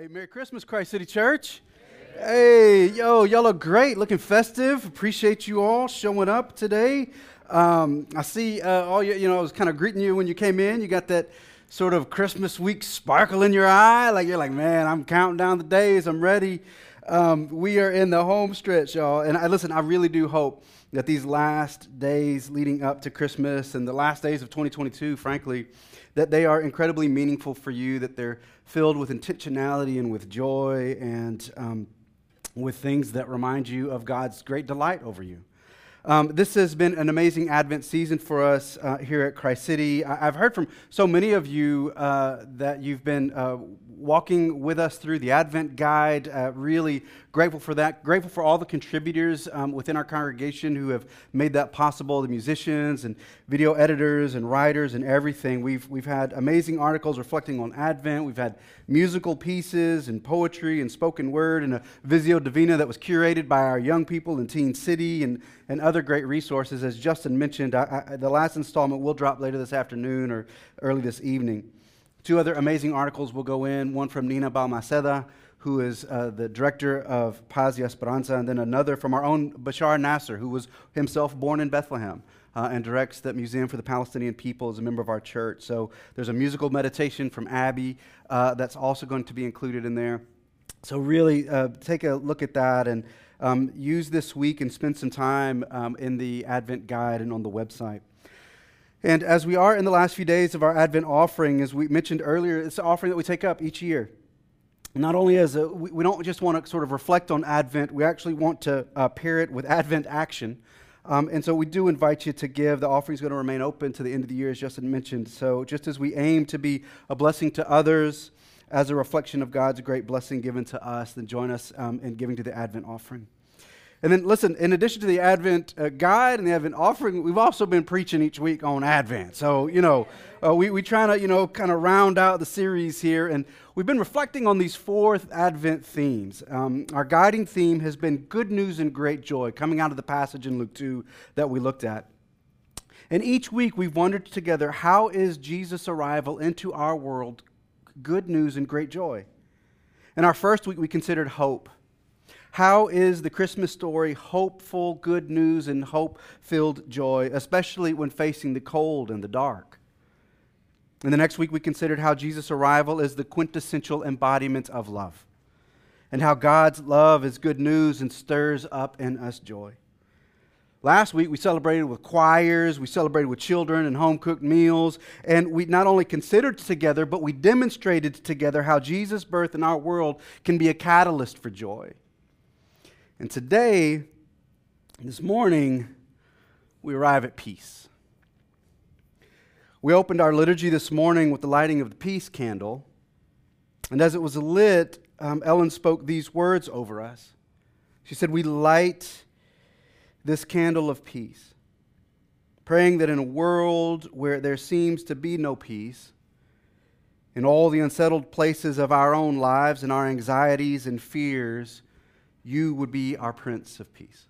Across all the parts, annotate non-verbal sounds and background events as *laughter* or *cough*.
Hey, Merry Christmas, Christ City Church. Hey, yo, y'all look great, looking festive. Appreciate you all showing up today. Um, I see uh, all you, you know, I was kind of greeting you when you came in. You got that sort of Christmas week sparkle in your eye. Like you're like, man, I'm counting down the days, I'm ready. Um, we are in the home stretch, y'all. And I listen, I really do hope that these last days leading up to Christmas and the last days of 2022, frankly, that they are incredibly meaningful for you, that they're filled with intentionality and with joy and um, with things that remind you of God's great delight over you. Um, this has been an amazing Advent season for us uh, here at Christ City. I- have heard from so many of you uh, that you've been uh, walking with us through the Advent Guide. Uh, really grateful for that. Grateful for all the contributors um, within our congregation who have made that possible the musicians and video editors and writers and everything. We've, we've had amazing articles reflecting on Advent. We've had musical pieces and poetry and spoken word and a Visio Divina that was curated by our young people in Teen City and, and other great resources. As Justin mentioned, I, I, the last installment will drop later this afternoon or early this evening. Two other amazing articles will go in one from Nina Balmaceda, who is uh, the director of Paz y Esperanza, and then another from our own Bashar Nasser, who was himself born in Bethlehem. Uh, and directs the Museum for the Palestinian People as a member of our church. So there's a musical meditation from Abby uh, that's also going to be included in there. So really uh, take a look at that and um, use this week and spend some time um, in the Advent guide and on the website. And as we are in the last few days of our Advent offering, as we mentioned earlier, it's an offering that we take up each year. Not only as we, we don't just want to sort of reflect on Advent, we actually want to uh, pair it with Advent action. Um, and so we do invite you to give. The offering is going to remain open to the end of the year, as Justin mentioned. So just as we aim to be a blessing to others as a reflection of God's great blessing given to us, then join us um, in giving to the Advent offering. And then, listen, in addition to the Advent uh, guide and the Advent offering, we've also been preaching each week on Advent. So, you know, uh, we, we try to, you know, kind of round out the series here. And we've been reflecting on these four Advent themes. Um, our guiding theme has been good news and great joy, coming out of the passage in Luke 2 that we looked at. And each week we've wondered together how is Jesus' arrival into our world good news and great joy? In our first week, we considered hope. How is the Christmas story hopeful, good news, and hope filled joy, especially when facing the cold and the dark? In the next week, we considered how Jesus' arrival is the quintessential embodiment of love, and how God's love is good news and stirs up in us joy. Last week, we celebrated with choirs, we celebrated with children and home cooked meals, and we not only considered together, but we demonstrated together how Jesus' birth in our world can be a catalyst for joy. And today, this morning, we arrive at peace. We opened our liturgy this morning with the lighting of the peace candle. And as it was lit, um, Ellen spoke these words over us. She said, We light this candle of peace, praying that in a world where there seems to be no peace, in all the unsettled places of our own lives and our anxieties and fears, you would be our Prince of Peace.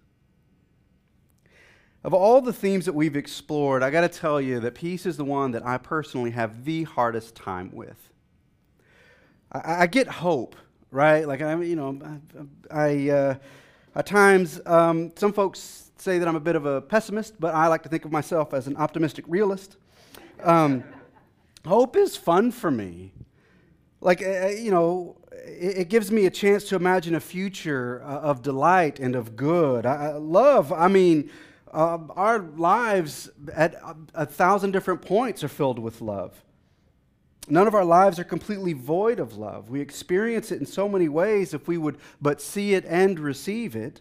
Of all the themes that we've explored, I got to tell you that peace is the one that I personally have the hardest time with. I, I get hope, right? Like I, you know, I, I uh, at times um, some folks say that I'm a bit of a pessimist, but I like to think of myself as an optimistic realist. Um, hope is fun for me. Like, uh, you know, it, gives me a chance to imagine a future uh, of delight and of good. I, love, I mean, uh, our lives at a, a thousand different points are filled with love. None of our lives are completely void of love. We experience it in so many ways if we would but see it and receive it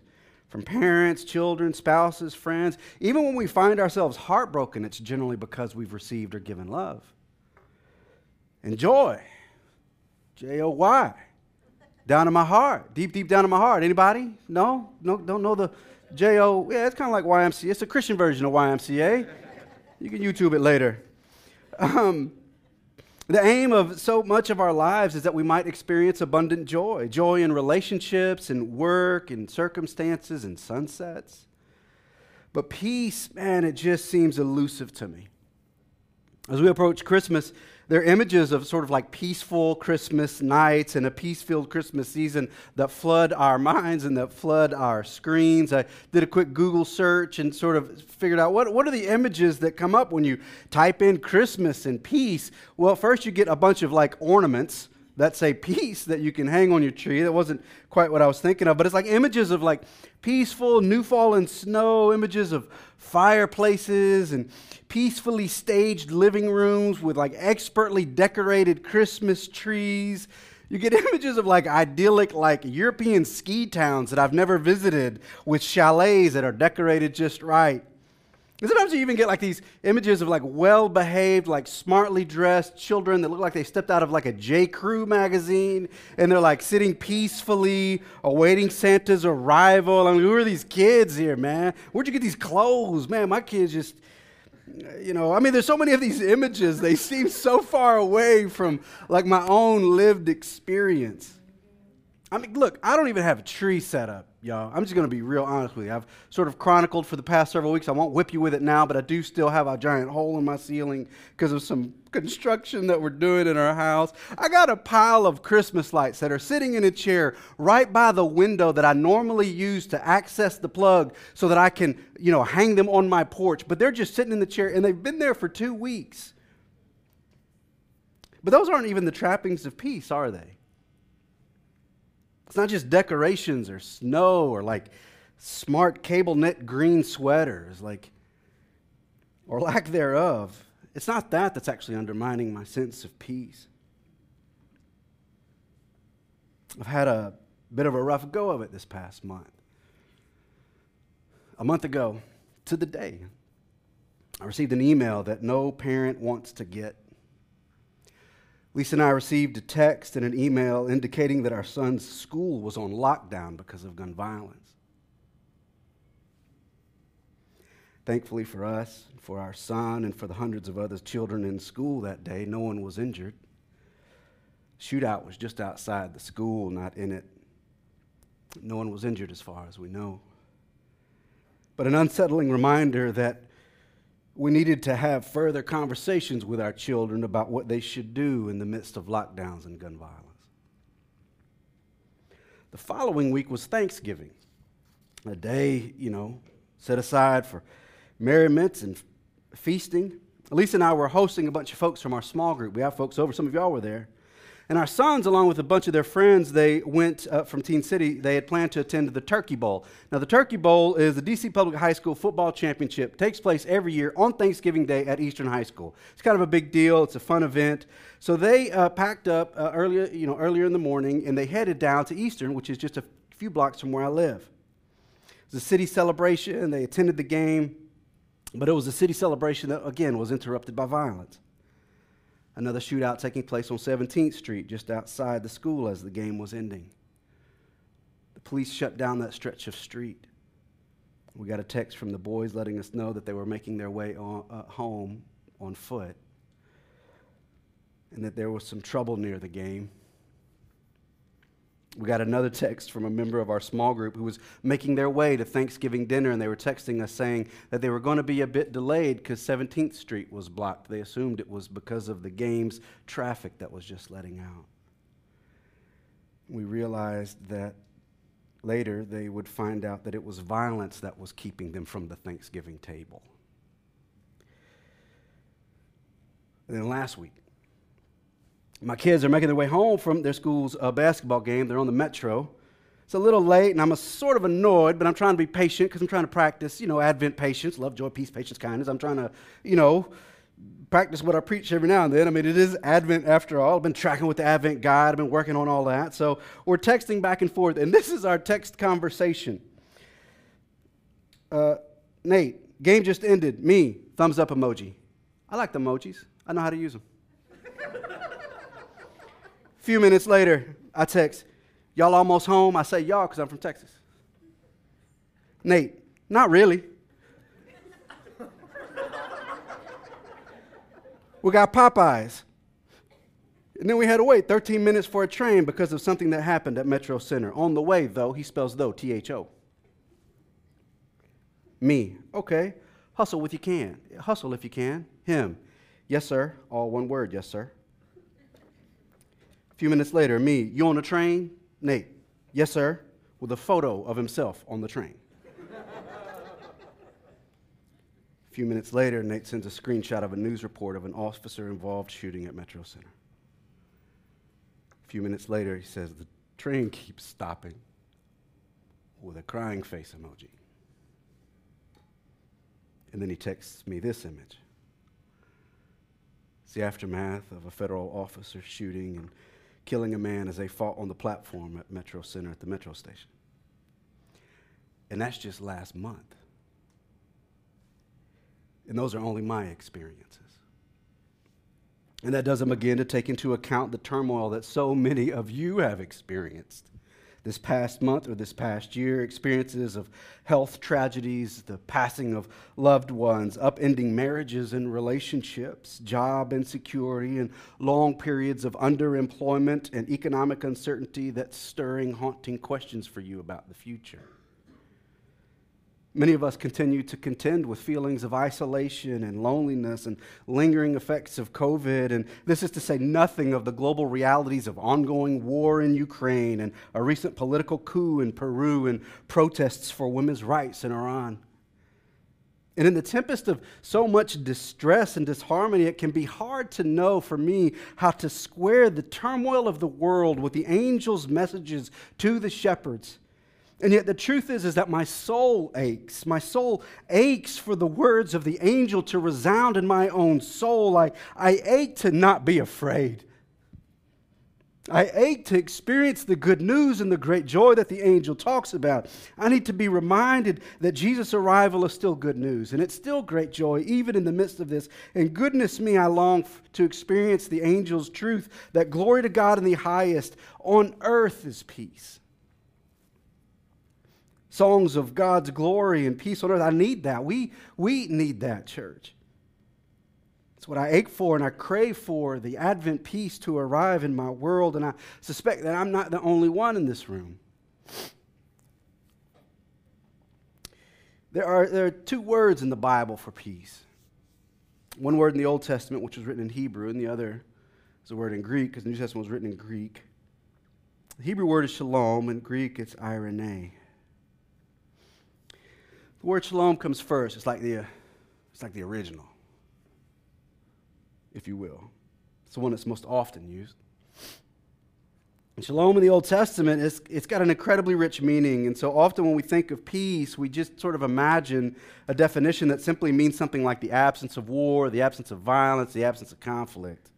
from parents, children, spouses, friends. Even when we find ourselves heartbroken, it's generally because we've received or given love. And joy, J O Y down in my heart, deep, deep down in my heart. Anybody? No? No, don't know the J O. Yeah, it's kind of like YMCA. It's a Christian version of YMCA. You can YouTube it later. Um, the aim of so much of our lives is that we might experience abundant joy joy in relationships and work and circumstances and sunsets. But peace, man, it just seems elusive to me. As we approach Christmas, they're images of sort of like peaceful Christmas nights and a peace filled Christmas season that flood our minds and that flood our screens. I did a quick Google search and sort of figured out what, what are the images that come up when you type in Christmas and peace. Well, first you get a bunch of like ornaments that say peace that you can hang on your tree. That wasn't quite what I was thinking of, but it's like images of like peaceful new fallen snow, images of fireplaces and peacefully staged living rooms with like expertly decorated Christmas trees. You get *laughs* images of like idyllic, like European ski towns that I've never visited with chalets that are decorated just right. And sometimes you even get like these images of like well behaved, like smartly dressed children that look like they stepped out of like a J. Crew magazine and they're like sitting peacefully awaiting Santa's arrival. I mean, who are these kids here, man? Where'd you get these clothes? Man, my kids just, you know, I mean, there's so many of these images. They *laughs* seem so far away from like my own lived experience. I mean, look, I don't even have a tree set up, y'all. I'm just going to be real honest with you. I've sort of chronicled for the past several weeks. I won't whip you with it now, but I do still have a giant hole in my ceiling because of some construction that we're doing in our house. I got a pile of Christmas lights that are sitting in a chair right by the window that I normally use to access the plug so that I can, you know, hang them on my porch, but they're just sitting in the chair and they've been there for 2 weeks. But those aren't even the trappings of peace, are they? It's not just decorations or snow or like smart cable knit green sweaters, like, or lack thereof. It's not that that's actually undermining my sense of peace. I've had a bit of a rough go of it this past month. A month ago, to the day, I received an email that no parent wants to get Lisa and I received a text and an email indicating that our son's school was on lockdown because of gun violence. Thankfully for us, for our son, and for the hundreds of other children in school that day, no one was injured. Shootout was just outside the school, not in it. No one was injured as far as we know. But an unsettling reminder that we needed to have further conversations with our children about what they should do in the midst of lockdowns and gun violence. The following week was Thanksgiving, a day, you know, set aside for merriments and feasting. Lisa and I were hosting a bunch of folks from our small group. We have folks over, some of y'all were there. And our sons, along with a bunch of their friends, they went uh, from Teen City. They had planned to attend the Turkey Bowl. Now, the Turkey Bowl is the DC Public High School football championship. It takes place every year on Thanksgiving Day at Eastern High School. It's kind of a big deal. It's a fun event. So they uh, packed up uh, earlier, you know, earlier in the morning, and they headed down to Eastern, which is just a few blocks from where I live. It was a city celebration. They attended the game, but it was a city celebration that again was interrupted by violence another shootout taking place on 17th Street just outside the school as the game was ending. The police shut down that stretch of street. We got a text from the boys letting us know that they were making their way on, uh, home on foot and that there was some trouble near the game. We got another text from a member of our small group who was making their way to Thanksgiving dinner, and they were texting us saying that they were going to be a bit delayed because 17th Street was blocked. They assumed it was because of the game's traffic that was just letting out. We realized that later they would find out that it was violence that was keeping them from the Thanksgiving table. And then last week, my kids are making their way home from their school's uh, basketball game. They're on the metro. It's a little late, and I'm sort of annoyed, but I'm trying to be patient because I'm trying to practice, you know, Advent patience, love, joy, peace, patience, kindness. I'm trying to, you know, practice what I preach every now and then. I mean, it is Advent after all. I've been tracking with the Advent guide, I've been working on all that. So we're texting back and forth, and this is our text conversation. Uh, Nate, game just ended. Me, thumbs up emoji. I like the emojis, I know how to use them few minutes later, I text, Y'all almost home? I say y'all because I'm from Texas. Nate, not really. we got Popeyes. And then we had to wait 13 minutes for a train because of something that happened at Metro Center. On the way, though, he spells though, T H O. Me, okay. Hustle if you can. Hustle if you can. Him, yes, sir. All one word, yes, sir. Few minutes later, me, you on the train? Nate, yes, sir, with a photo of himself on the train. a *laughs* few minutes later, Nate sends a screenshot of a news report of an officer involved shooting at Metro Center. A few minutes later, he says, The train keeps stopping with a crying face emoji. And then he texts me this image. It's the aftermath of a federal officer shooting and killing a man as they fought on the platform at Metro Center at the metro station. And that's just last month. And those are only my experiences. And that doesn't begin to take into account the turmoil that so many of you have experienced this past month or this past year, experiences of health tragedies, the passing of loved ones, upending marriages and relationships, job insecurity, and long periods of underemployment and economic uncertainty that's stirring haunting questions for you about the future. Many of us continue to contend with feelings of isolation and loneliness and lingering effects of COVID. And this is to say nothing of the global realities of ongoing war in Ukraine and a recent political coup in Peru and protests for women's rights in Iran. And in the tempest of so much distress and disharmony, it can be hard to know for me how to square the turmoil of the world with the angel's messages to the shepherds and yet the truth is is that my soul aches. My soul aches for the words of the angel to resound in my own soul. I, I ache to not be afraid. I ache to experience the good news and the great joy that the angel talks about. I need to be reminded that Jesus' arrival is still good news, and it's still great joy, even in the midst of this. And goodness me, I long to experience the angel's truth that glory to God in the highest, on earth is peace songs of God's glory and peace on earth. I need that. We, we need that, church. It's what I ache for and I crave for the Advent peace to arrive in my world, and I suspect that I'm not the only one in this room. There are, there are two words in the Bible for peace. One word in the Old Testament, which was written in Hebrew, and the other is a word in Greek, because the New Testament was written in Greek. The Hebrew word is shalom, in Greek it's eirene. The word shalom comes first. It's like the, it's like the original, if you will. It's the one that's most often used. And shalom in the Old Testament, it's, it's got an incredibly rich meaning. And so often when we think of peace, we just sort of imagine a definition that simply means something like the absence of war, the absence of violence, the absence of conflict.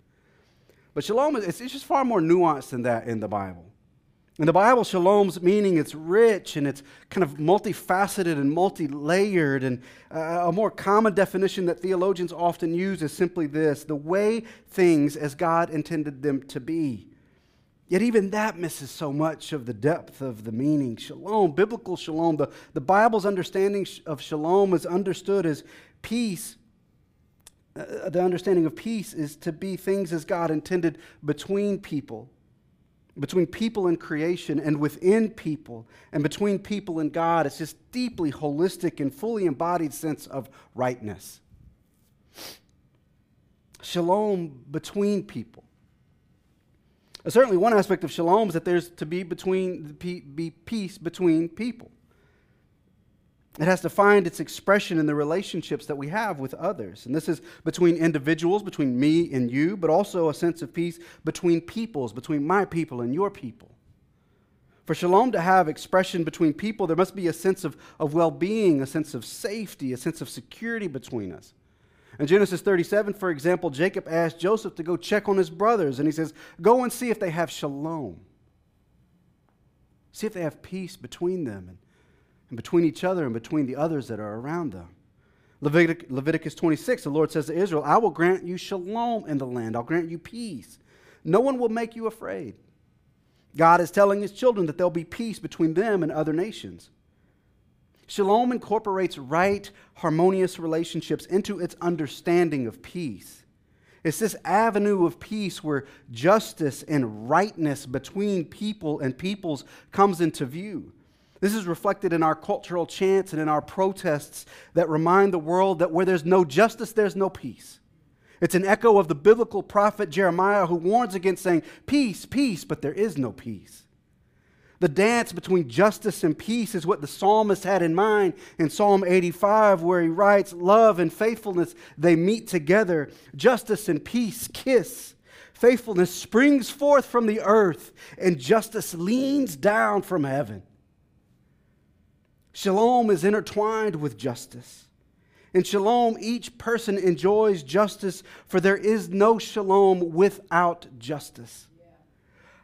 But shalom, is, it's just far more nuanced than that in the Bible. In the Bible, shalom's meaning it's rich and it's kind of multifaceted and multi-layered. And uh, a more common definition that theologians often use is simply this: the way things as God intended them to be. Yet even that misses so much of the depth of the meaning. Shalom, biblical shalom, the, the Bible's understanding of shalom is understood as peace. Uh, the understanding of peace is to be things as God intended between people between people and creation and within people and between people and God. It's this deeply holistic and fully embodied sense of rightness. Shalom between people. Certainly, one aspect of shalom is that there's to be between be peace between people. It has to find its expression in the relationships that we have with others. And this is between individuals, between me and you, but also a sense of peace between peoples, between my people and your people. For shalom to have expression between people, there must be a sense of, of well being, a sense of safety, a sense of security between us. In Genesis 37, for example, Jacob asked Joseph to go check on his brothers, and he says, Go and see if they have shalom. See if they have peace between them. And and between each other and between the others that are around them. Levitic- Leviticus 26, the Lord says to Israel, I will grant you shalom in the land, I'll grant you peace. No one will make you afraid. God is telling his children that there'll be peace between them and other nations. Shalom incorporates right, harmonious relationships into its understanding of peace. It's this avenue of peace where justice and rightness between people and peoples comes into view. This is reflected in our cultural chants and in our protests that remind the world that where there's no justice, there's no peace. It's an echo of the biblical prophet Jeremiah who warns against saying, Peace, peace, but there is no peace. The dance between justice and peace is what the psalmist had in mind in Psalm 85, where he writes, Love and faithfulness, they meet together. Justice and peace kiss. Faithfulness springs forth from the earth, and justice leans down from heaven. Shalom is intertwined with justice. In shalom, each person enjoys justice, for there is no shalom without justice.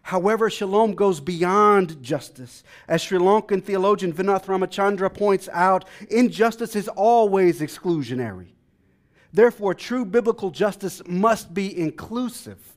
However, shalom goes beyond justice. As Sri Lankan theologian Vinoth Ramachandra points out, injustice is always exclusionary. Therefore, true biblical justice must be inclusive.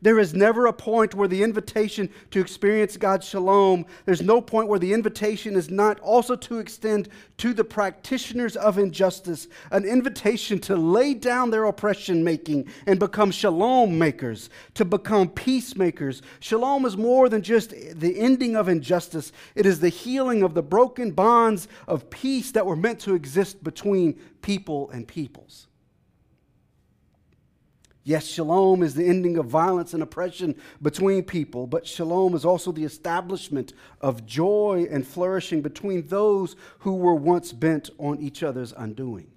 There is never a point where the invitation to experience God's shalom, there's no point where the invitation is not also to extend to the practitioners of injustice an invitation to lay down their oppression making and become shalom makers, to become peacemakers. Shalom is more than just the ending of injustice, it is the healing of the broken bonds of peace that were meant to exist between people and peoples. Yes, shalom is the ending of violence and oppression between people, but shalom is also the establishment of joy and flourishing between those who were once bent on each other's undoing.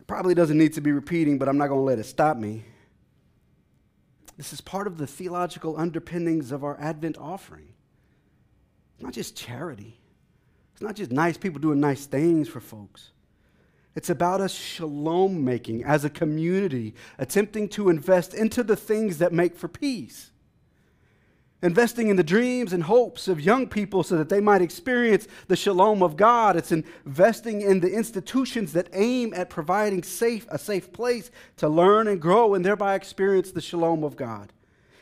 It probably doesn't need to be repeating, but I'm not going to let it stop me. This is part of the theological underpinnings of our Advent offering. It's not just charity, it's not just nice people doing nice things for folks. It's about us shalom making as a community, attempting to invest into the things that make for peace. Investing in the dreams and hopes of young people so that they might experience the shalom of God. It's investing in the institutions that aim at providing safe, a safe place to learn and grow and thereby experience the shalom of God.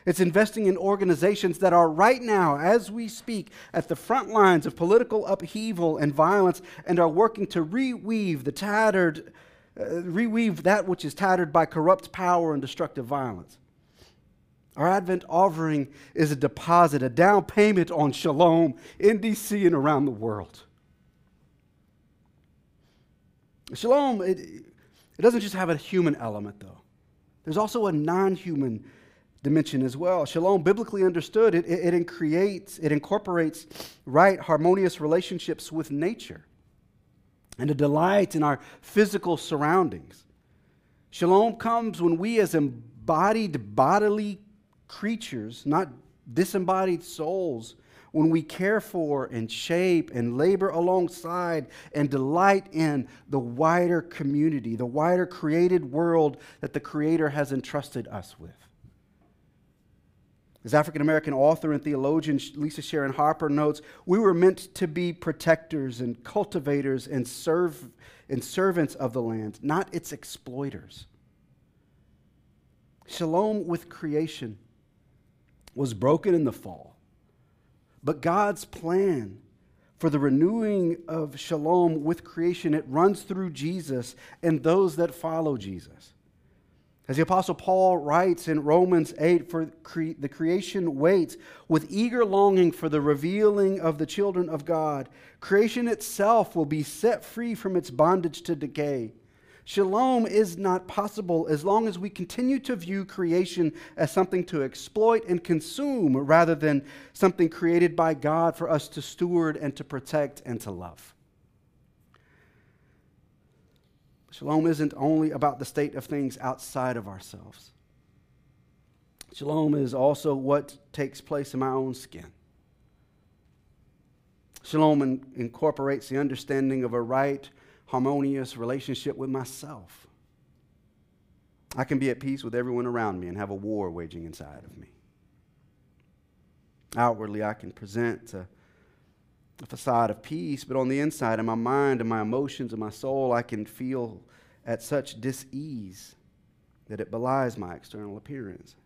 It's investing in organizations that are right now, as we speak, at the front lines of political upheaval and violence and are working to reweave the tattered, uh, reweave that which is tattered by corrupt power and destructive violence. Our Advent offering is a deposit, a down payment on shalom in DC and around the world. Shalom, it, it doesn't just have a human element, though. There's also a non human dimension as well. Shalom, biblically understood, it, it, it, creates, it incorporates right, harmonious relationships with nature and a delight in our physical surroundings. Shalom comes when we, as embodied bodily creatures, not disembodied souls, when we care for and shape and labor alongside and delight in the wider community, the wider created world that the Creator has entrusted us with. As African American author and theologian Lisa Sharon Harper notes, we were meant to be protectors and cultivators and, serve, and servants of the land, not its exploiters. Shalom with creation was broken in the fall, but God's plan for the renewing of shalom with creation it runs through Jesus and those that follow Jesus. As the Apostle Paul writes in Romans 8, for cre- the creation waits with eager longing for the revealing of the children of God. Creation itself will be set free from its bondage to decay. Shalom is not possible as long as we continue to view creation as something to exploit and consume rather than something created by God for us to steward and to protect and to love. Shalom isn't only about the state of things outside of ourselves. Shalom is also what takes place in my own skin. Shalom in, incorporates the understanding of a right, harmonious relationship with myself. I can be at peace with everyone around me and have a war waging inside of me. Outwardly, I can present a a facade of peace, but on the inside, in my mind and my emotions and my soul, I can feel at such dis-ease that it belies my external appearance.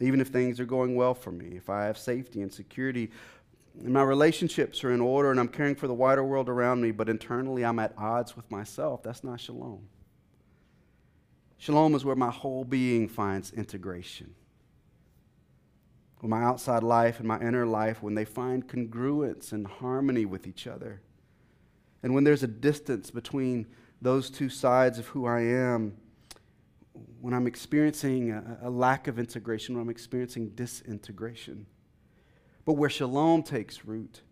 Even if things are going well for me, if I have safety and security, and my relationships are in order and I'm caring for the wider world around me, but internally I'm at odds with myself, that's not shalom. Shalom is where my whole being finds integration my outside life and my inner life, when they find congruence and harmony with each other, and when there's a distance between those two sides of who I am, when I'm experiencing a, a lack of integration, when I'm experiencing disintegration. But where shalom takes root,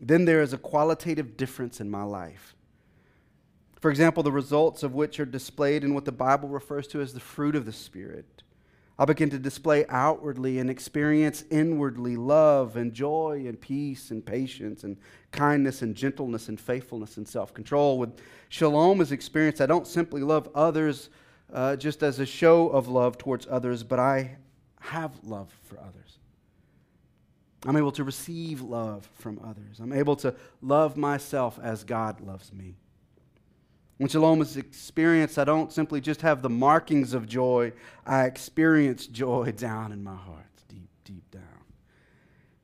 then there is a qualitative difference in my life. For example, the results of which are displayed in what the Bible refers to as the fruit of the Spirit. I'll begin to display outwardly and experience inwardly love and joy and peace and patience and kindness and gentleness and faithfulness and self control. With shalom as experience, I don't simply love others uh, just as a show of love towards others, but I have love for others. I'm able to receive love from others. I'm able to love myself as God loves me. When shalom is experienced, I don't simply just have the markings of joy, I experience joy *laughs* down in my heart, deep, deep down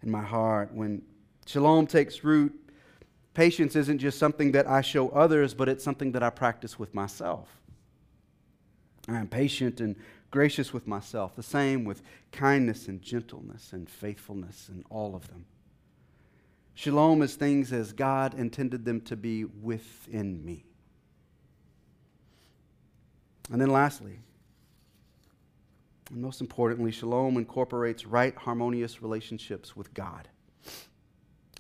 in my heart. When shalom takes root, patience isn't just something that I show others, but it's something that I practice with myself. I am patient and gracious with myself, the same with kindness and gentleness and faithfulness and all of them. Shalom is things as God intended them to be within me. And then lastly, and most importantly, shalom incorporates right, harmonious relationships with God.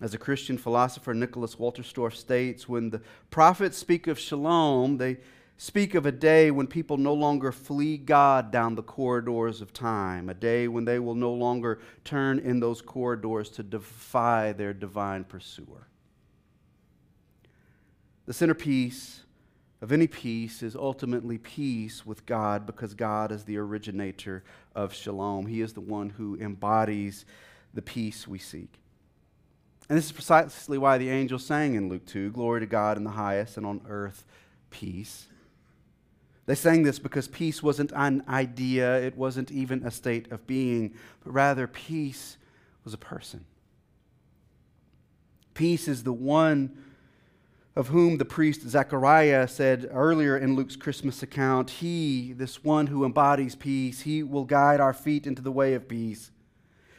As a Christian philosopher, Nicholas Wolterstorff states, when the prophets speak of shalom, they speak of a day when people no longer flee God down the corridors of time, a day when they will no longer turn in those corridors to defy their divine pursuer. The centerpiece of any peace is ultimately peace with God because God is the originator of shalom. He is the one who embodies the peace we seek. And this is precisely why the angel sang in Luke 2 Glory to God in the highest, and on earth, peace. They sang this because peace wasn't an idea, it wasn't even a state of being, but rather peace was a person. Peace is the one of whom the priest Zechariah said earlier in Luke's Christmas account, He, this one who embodies peace, he will guide our feet into the way of peace.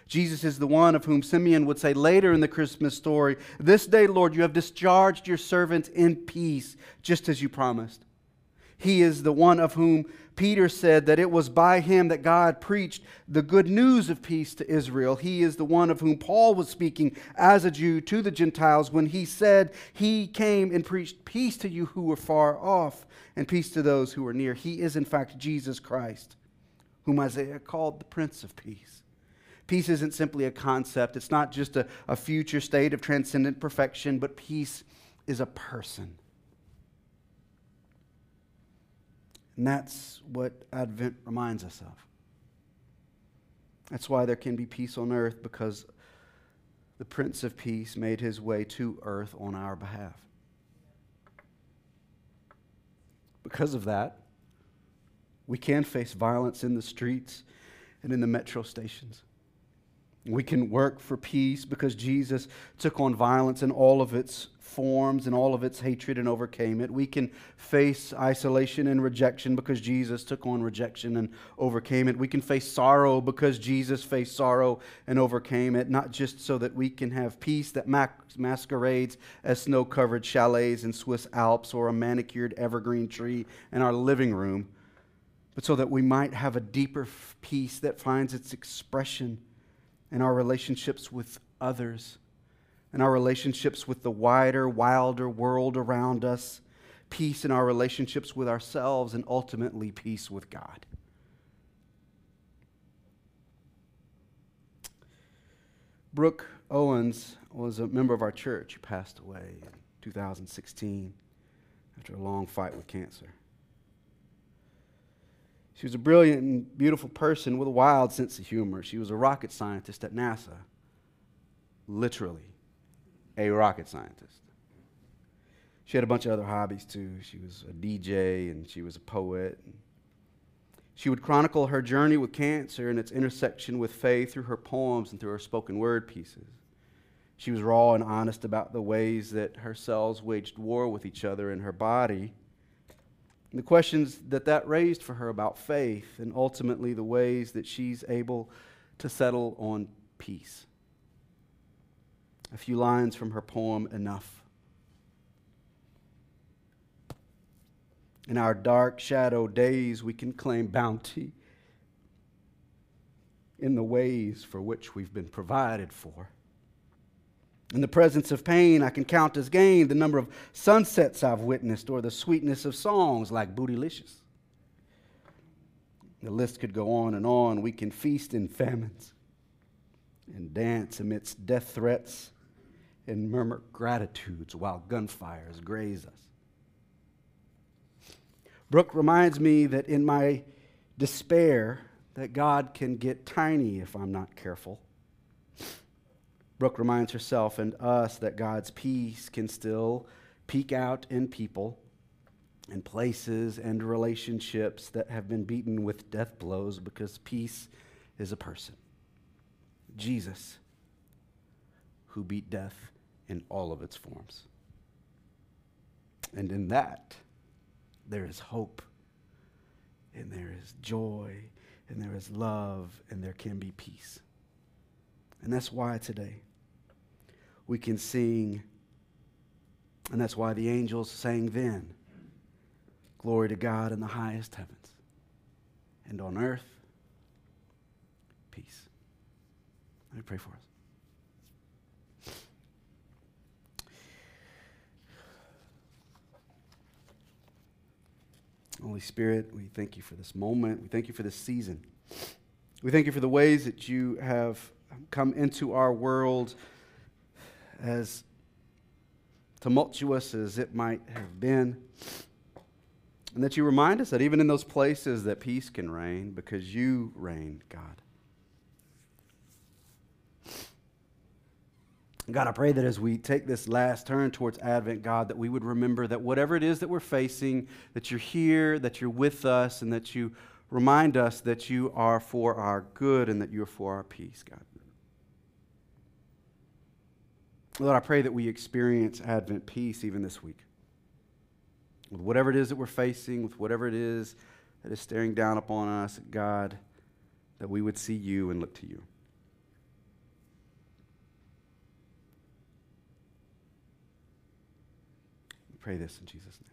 Jesus is the one of whom Simeon would say later in the Christmas story, This day, Lord, you have discharged your servant in peace, just as you promised. He is the one of whom Peter said that it was by him that God preached the good news of peace to Israel. He is the one of whom Paul was speaking as a Jew to the Gentiles when he said, He came and preached peace to you who were far off and peace to those who were near. He is, in fact, Jesus Christ, whom Isaiah called the Prince of Peace. Peace isn't simply a concept, it's not just a, a future state of transcendent perfection, but peace is a person. And that's what Advent reminds us of. That's why there can be peace on earth because the Prince of Peace made his way to earth on our behalf. Because of that, we can face violence in the streets and in the metro stations. We can work for peace because Jesus took on violence in all of its forms and all of its hatred and overcame it. We can face isolation and rejection because Jesus took on rejection and overcame it. We can face sorrow because Jesus faced sorrow and overcame it, not just so that we can have peace that masquerades as snow covered chalets in Swiss Alps or a manicured evergreen tree in our living room, but so that we might have a deeper peace that finds its expression in our relationships with others, in our relationships with the wider, wilder world around us, peace in our relationships with ourselves, and ultimately peace with God. Brooke Owens was a member of our church. He passed away in 2016 after a long fight with cancer. She was a brilliant and beautiful person with a wild sense of humor. She was a rocket scientist at NASA. Literally, a rocket scientist. She had a bunch of other hobbies too. She was a DJ and she was a poet. She would chronicle her journey with cancer and its intersection with faith through her poems and through her spoken word pieces. She was raw and honest about the ways that her cells waged war with each other in her body and the questions that that raised for her about faith and ultimately the ways that she's able to settle on peace. A few lines from her poem, Enough. In our dark shadow days, we can claim bounty in the ways for which we've been provided for. In the presence of pain, I can count as gain the number of sunsets I've witnessed or the sweetness of songs like Bootylicious. The list could go on and on. We can feast in famines and dance amidst death threats and murmur gratitudes while gunfires graze us. Brooke reminds me that in my despair, that God can get tiny if I'm not careful. Brooke reminds herself and us that God's peace can still peek out in people and places and relationships that have been beaten with death blows because peace is a person. Jesus, who beat death in all of its forms. And in that, there is hope, and there is joy, and there is love, and there can be peace. And that's why today we can sing, and that's why the angels sang then Glory to God in the highest heavens, and on earth, peace. Let me pray for us. Holy Spirit, we thank you for this moment. We thank you for this season. We thank you for the ways that you have come into our world as tumultuous as it might have been. And that you remind us that even in those places that peace can reign because you reign, God. God, I pray that as we take this last turn towards Advent, God, that we would remember that whatever it is that we're facing, that you're here, that you're with us, and that you remind us that you are for our good and that you are for our peace, God. Lord, I pray that we experience Advent peace even this week. With whatever it is that we're facing, with whatever it is that is staring down upon us, God, that we would see you and look to you. pray this in Jesus' name.